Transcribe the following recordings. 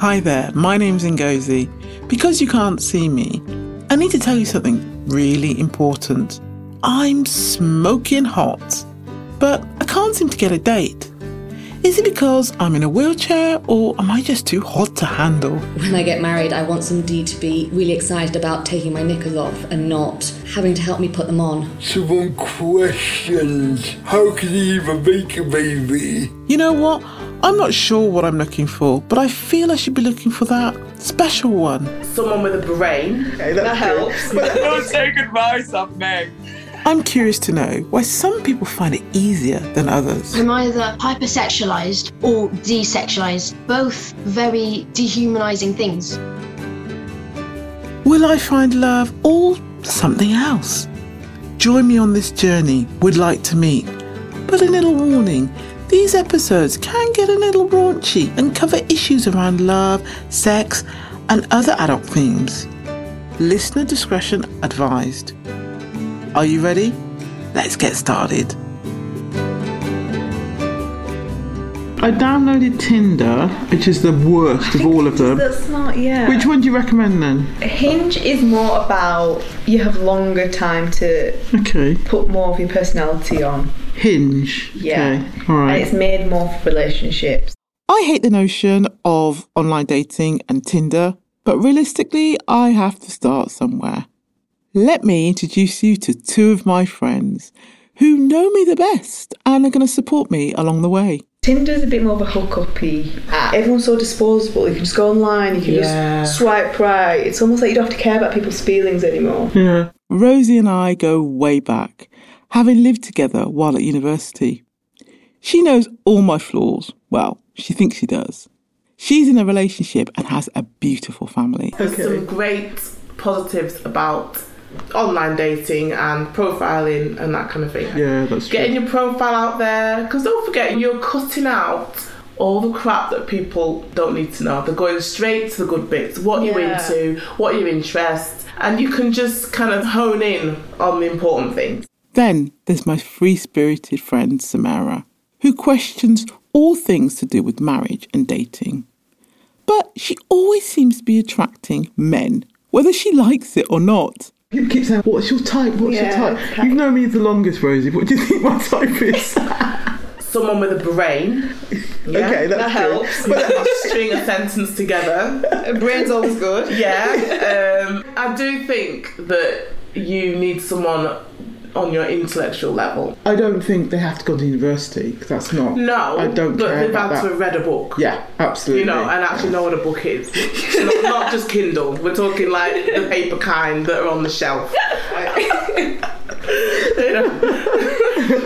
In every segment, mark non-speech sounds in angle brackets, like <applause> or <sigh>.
Hi there, my name's Ngozi. Because you can't see me, I need to tell you something really important. I'm smoking hot, but I can't seem to get a date. Is it because I'm in a wheelchair or am I just too hot to handle? When I get married, I want somebody to be really excited about taking my knickers off and not having to help me put them on. Someone questions, how can you even make a baby? You know what? I'm not sure what I'm looking for, but I feel I should be looking for that special one. Someone with a brain. Okay, that helps. <laughs> Don't take advice off Meg. I'm curious to know why some people find it easier than others. I'm either hypersexualized or desexualized, both very dehumanizing things. Will I find love or something else? Join me on this journey. Would like to meet. But a little warning these episodes can get a little raunchy and cover issues around love, sex, and other adult themes. Listener discretion advised. Are you ready? Let's get started. I downloaded Tinder, which is the worst of all of them. That's not, yeah. Which one do you recommend then? Hinge is more about you have longer time to Okay. put more of your personality on. Hinge. Yeah. Okay. All right. And it's made more for relationships. I hate the notion of online dating and Tinder, but realistically, I have to start somewhere. Let me introduce you to two of my friends who know me the best and are going to support me along the way. Tinder's a bit more of a hook-uppy app. Ah. Everyone's so disposable. You can just go online, you can Yeah. just swipe right. It's almost like you don't have to care about people's feelings anymore. Yeah. Rosie and I go way back, having lived together while at university. She knows all my flaws. Well, she thinks she does. She's in a relationship and has a beautiful family. There's some great positives about online dating and profiling and that kind of thing. Yeah, that's Getting your profile out there, because don't forget, you're cutting out all the crap that people don't need to know. They're going straight to the good bits, what you're into, what your interests, and you can just kind of hone in on the important things. Then there's my free spirited friend Samera, who questions all things to do with marriage and dating. But she always seems to be attracting men, whether she likes it or not. People keep saying, What's your type? What's Yeah, your type? You've known me the longest, Rosie. What do you think my type is? <laughs> Someone with a brain. <laughs> Yeah, Okay, that's that helps. You <laughs> can string a sentence together. A Brain's always good. Yeah, um, I do think that you need someone on your intellectual level. I don't think they have to go to university because that's not. No, I don't but care they've about had to have read a book. Yeah, absolutely. You know, and actually know what a book is. not, not just Kindle. We're talking like the paper kind that are on the shelf. you <laughs> know,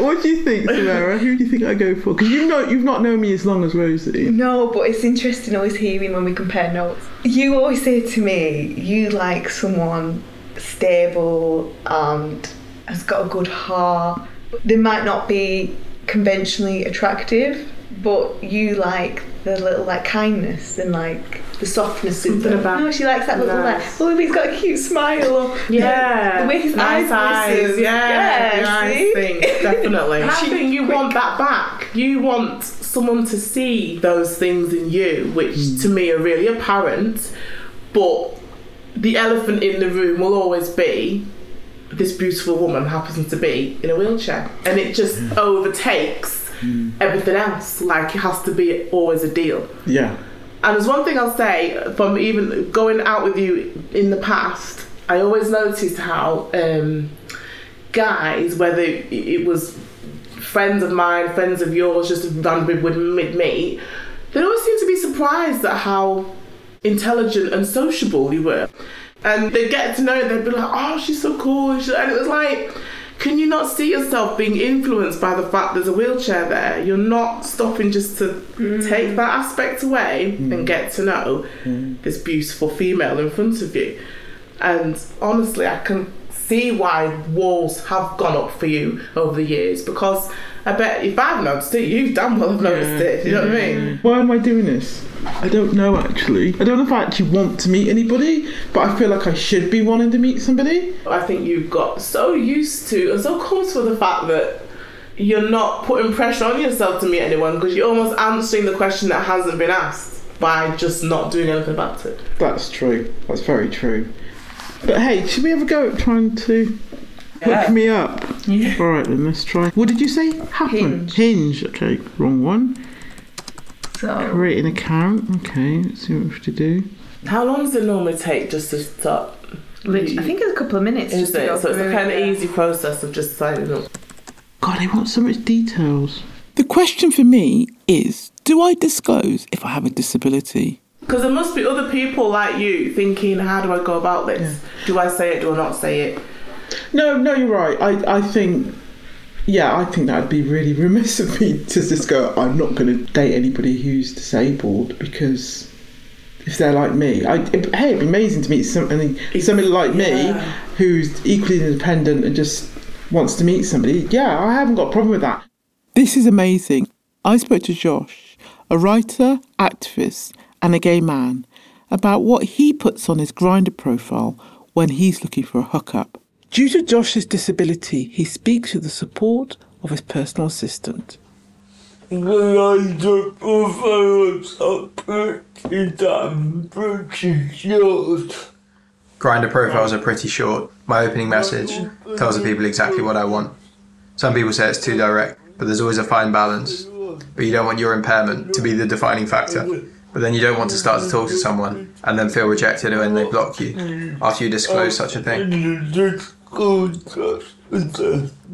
what do you think, Samera? Who do you think I go for? Because you know, you've not known me as long as Rosie. No, but it's interesting always hearing when we compare notes. You always say to me, you like someone stable and has got a good heart. They might not be conventionally attractive, but you like the little like kindness and like the softness in Something them. about- no, she likes that little like, oh, he's got a cute smile. Or, yeah, the way his nice eyes, eyes, yeah, yeah, nice see? thing, definitely. I She- think you want that back. You want someone to see those things in you, which hmm. to me are really apparent, but the elephant in the room will always be this beautiful woman happens to be in a wheelchair, and it just overtakes everything else. Like it has to be always a deal. Yeah. And there's one thing I'll say from even going out with you in the past, I always noticed how um, guys, whether it was friends of mine, friends of yours, just ran with, with me, they always seem to be surprised at how intelligent and sociable you were. And they get to know you, they'd be like, oh, she's so cool. And it was like, can you not see yourself being influenced by the fact there's a wheelchair there? You're not stopping just to mm. take that aspect away mm. and get to know mm. this beautiful female in front of you. And honestly, I can see why walls have gone up for you over the years because I bet if I've noticed it, you've damn well have noticed it. You know what I mean? Why am I doing this? I don't know actually. I don't know if I actually want to meet anybody, but I feel like I should be wanting to meet somebody. I think you've got so used to and so comfortable with the fact that you're not putting pressure on yourself to meet anyone because you're almost answering the question that hasn't been asked. by just not doing anything about it. That's true. That's very true. But hey, should we ever go at trying to hook me up? Yeah. All right, then let's try. What did you say? Happen. Hinge. Okay, wrong one. So Create an account. Okay, let's see what we have to do. How long does it normally take just to start? literally, I think it's a couple of minutes. Is just to it? go So it's a kind of it. easy process of just signing up. God, they want so much details. The question for me is Do I disclose if I have a disability? Because there must be other people like you thinking, how do I go about this? Do I say it? Do I not say it? No, no, you're right. I, I think, yeah, I think that would be really <laughs> remiss of me to just go, I'm not going to date anybody who's disabled because if they're like me, I, it, hey, it'd be amazing to meet somebody, somebody like me Yeah. who's equally independent and just wants to meet somebody. Yeah, I haven't got a problem with that. This is amazing. I spoke to Josh, a writer, activist, and a gay man, about what he puts on his Grindr profile when he's looking for a hookup. Due to Josh's disability, he speaks with the support of his personal assistant. Grindr profiles are pretty damn pretty short. Grindr profiles are pretty short. My opening message tells the people exactly what I want. Some people say it's too direct, but there's always a fine balance. But you don't want your impairment to be the defining factor. But then you don't want to start to talk to someone and then feel rejected when they block you after you disclose such a thing.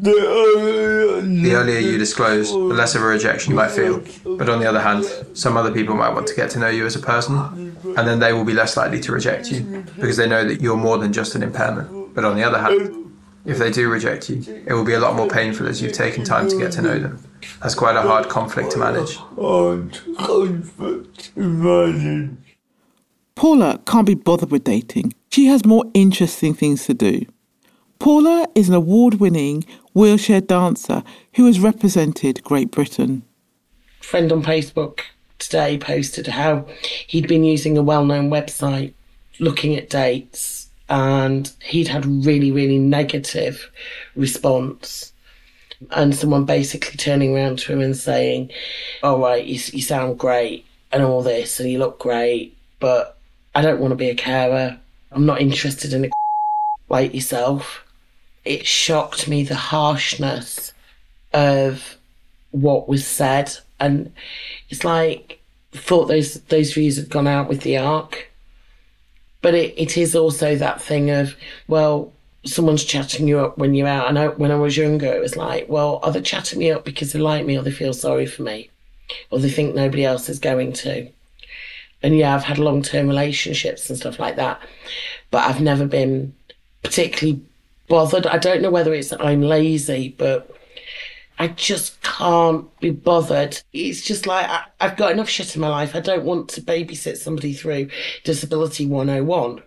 The earlier you disclose, the less of a rejection you might feel. But on the other hand, some other people might want to get to know you as a person, and then they will be less likely to reject you because they know that you're more than just an impairment. But on the other hand, if they do reject you, it will be a lot more painful as you've taken time to get to know them. That's quite a hard conflict to manage. Paula can't be bothered with dating. She has more interesting things to do. Paula is an award winning wheelchair dancer who has represented Great Britain. friend on Facebook today posted how he'd been using a well known website looking at dates and he'd had really, really negative response. And someone basically turning around to him and saying, All right, you, you sound great and all this, and you look great, but I don't want to be a carer. I'm not interested in a <laughs> like yourself. It shocked me the harshness of what was said. And it's like thought those those views had gone out with the ark but it, it is also that thing of well someone's chatting you up when you're out. And I, know when i was younger it was like well are they chatting me up because they like me or they feel sorry for me? Or they think nobody else is going to? And yeah i've had long-term relationships and stuff like that. But i've never been particularly bothered i don't know whether it's that i'm lazy but I just can't be bothered. It's just like I, I've got enough shit in my life. I don't want to babysit somebody through Disability 101.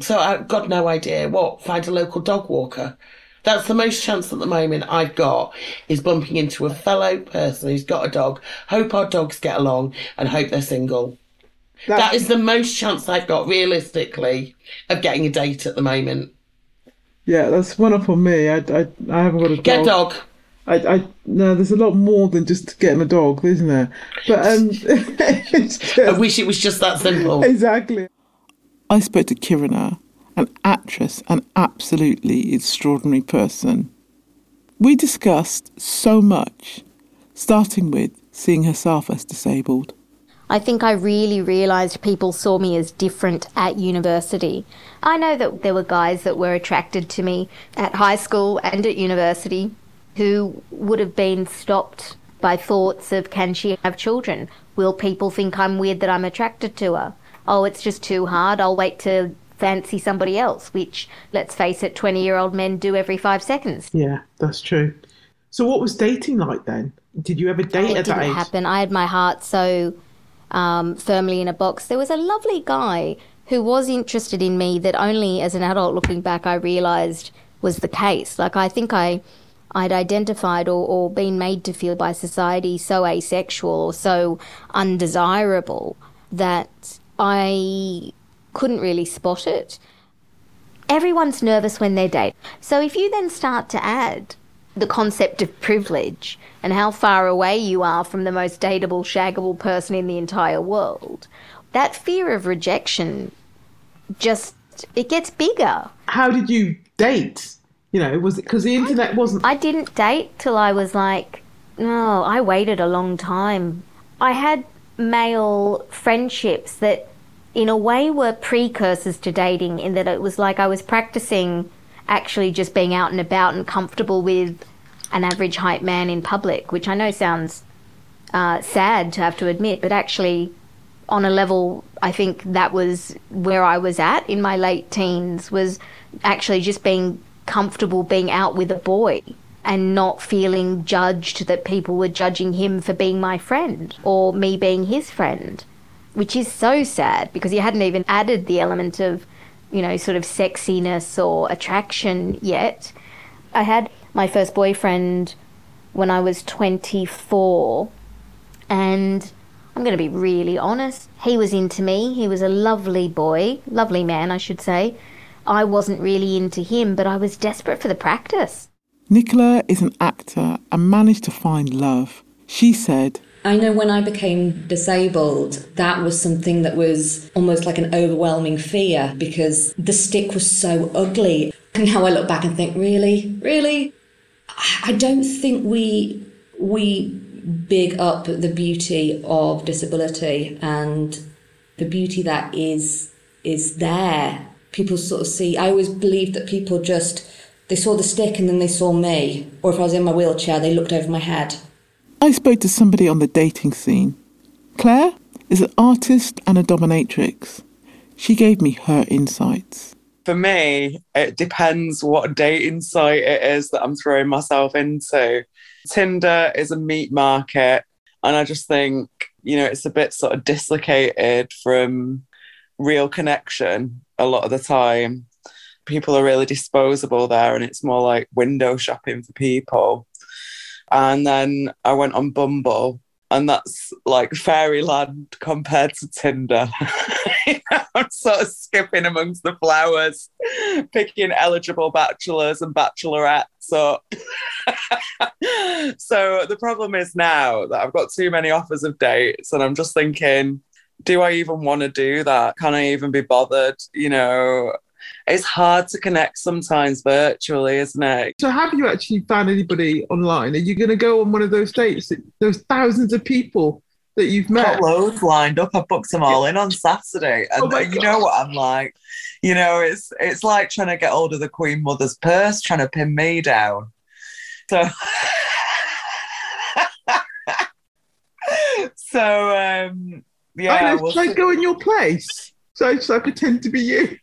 So I've got no idea what. Find a local dog walker. That's the most chance at the moment I've got is bumping into a fellow person who's got a dog. Hope our dogs get along and hope they're single. that is the most chance I've got realistically of getting a date at the moment. Yeah, that's one up on me. I, I, I haven't got a dog. Get a dog. I, I no, there's a lot more than just getting a dog, isn't there? But um, <laughs> just, I wish it was just that simple. exactly. I spoke to Kiruna, an actress, an absolutely extraordinary person. We discussed so much, starting with seeing herself as disabled. I think I really realised people saw me as different at university. I know that there were guys that were attracted to me at high school and at university who would have been stopped by thoughts of can she have children? Will people think I'm weird that I'm attracted to her? Oh, it's just too hard. I'll wait to fancy somebody else, which, let's face it, 20 year old men do every five seconds. Yeah, that's true. So, what was dating like then? Did you ever date it at that didn't age? happen. I had my heart so um, firmly in a box. There was a lovely guy who was interested in me that only as an adult looking back I realised was the case. Like I think I I'd identified or, or been made to feel by society so asexual or so undesirable that I couldn't really spot it. Everyone's nervous when they date. So if you then start to add the concept of privilege and how far away you are from the most dateable, shaggable person in the entire world, that fear of rejection just it gets bigger. How did you date? You know, was it because the internet wasn't? I didn't date till I was like, no, I waited a long time. I had male friendships that, in a way, were precursors to dating, in that it was like I was practicing actually just being out and about and comfortable with an average height man in public, which I know sounds uh, sad to have to admit, but actually, on a level, I think that was where I was at in my late teens, was actually just being comfortable being out with a boy and not feeling judged that people were judging him for being my friend or me being his friend, which is so sad because he hadn't even added the element of, you know, sort of sexiness or attraction yet. I had my first boyfriend when I was 24, and I'm going to be really honest. He was into me. He was a lovely boy, lovely man, I should say. I wasn't really into him, but I was desperate for the practice. Nicola is an actor and managed to find love. She said, I know when I became disabled, that was something that was almost like an overwhelming fear because the stick was so ugly. And <laughs> now I look back and think, really? Really? I don't think we we big up the beauty of disability and the beauty that is is there. People sort of see I always believed that people just they saw the stick and then they saw me. Or if I was in my wheelchair, they looked over my head. I spoke to somebody on the dating scene. Claire is an artist and a dominatrix. She gave me her insights. For me, it depends what dating site it is that I'm throwing myself into. Tinder is a meat market, and I just think, you know, it's a bit sort of dislocated from real connection a lot of the time people are really disposable there and it's more like window shopping for people. And then I went on Bumble and that's like fairyland compared to Tinder. <laughs> I'm sort of skipping amongst the flowers, picking eligible bachelors and bachelorettes. So, <laughs> so the problem is now that I've got too many offers of dates, and I'm just thinking, do I even want to do that? Can I even be bothered? You know, it's hard to connect sometimes virtually, isn't it? So, have you actually found anybody online? Are you going to go on one of those dates? Those thousands of people that you've met? Got loads lined up. I've booked them all in on Saturday, and Oh you know what I'm like. You know, it's it's like trying to get hold of the Queen Mother's purse, trying to pin me down. So. <laughs> so um yeah, I we'll should I go in your place? So, so I pretend to be you.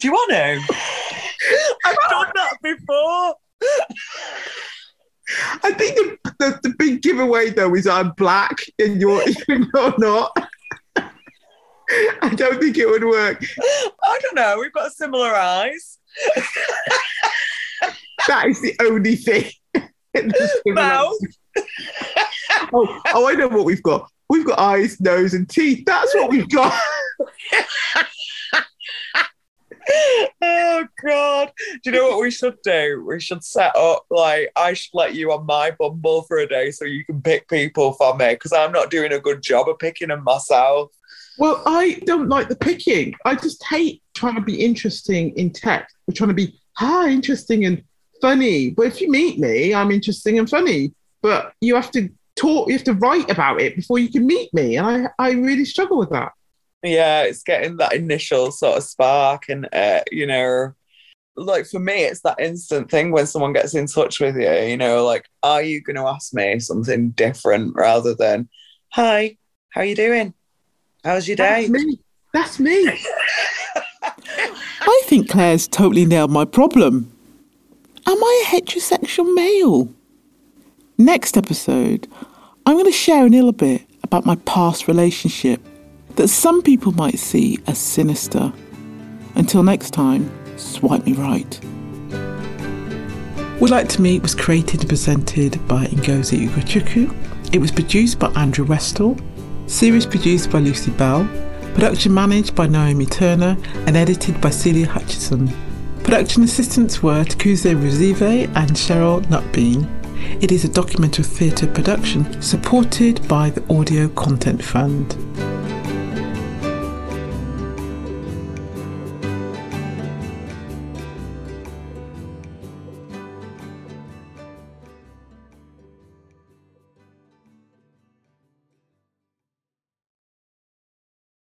Do you want to? <laughs> I've done that before. I think the, the, the big giveaway though is I'm black and you're <laughs> you're not. I don't think it would work. I don't know. We've got similar eyes. That is the only thing. <laughs> Mouth. oh, oh, I know what we've got. We've got eyes, nose, and teeth. That's what we've got. oh god do you know what we should do we should set up like i should let you on my bumble for a day so you can pick people for me because i'm not doing a good job of picking them myself Well, I don't like the picking. I just hate trying to be interesting in text. We're trying to be ah interesting and funny. But if you meet me, I'm interesting and funny. But you have to talk. You have to write about it before you can meet me, and I I really struggle with that. yeah it's getting that initial sort of spark and uh, you know like for me it's that instant thing when someone gets in touch with you you know like are you going to ask me something different rather than hi how are you doing how's your day That's me. That's me. <laughs> I think Claire's totally nailed my problem. Am I a heterosexual male? Next episode, I'm going to share a little bit about my past relationship that some people might see as sinister. Until next time, swipe me right. Would Like to Meet was created and presented by Ngozi Ugochukwu. It was produced by Andrew Westall, series produced by Lucy Bell, production managed by Naomi Turner, and edited by Celia Hutchison. Production assistants were Takuze Ruzive and Cheryl Nutbean. It is a documentary theatre production supported by the Audio Content Fund.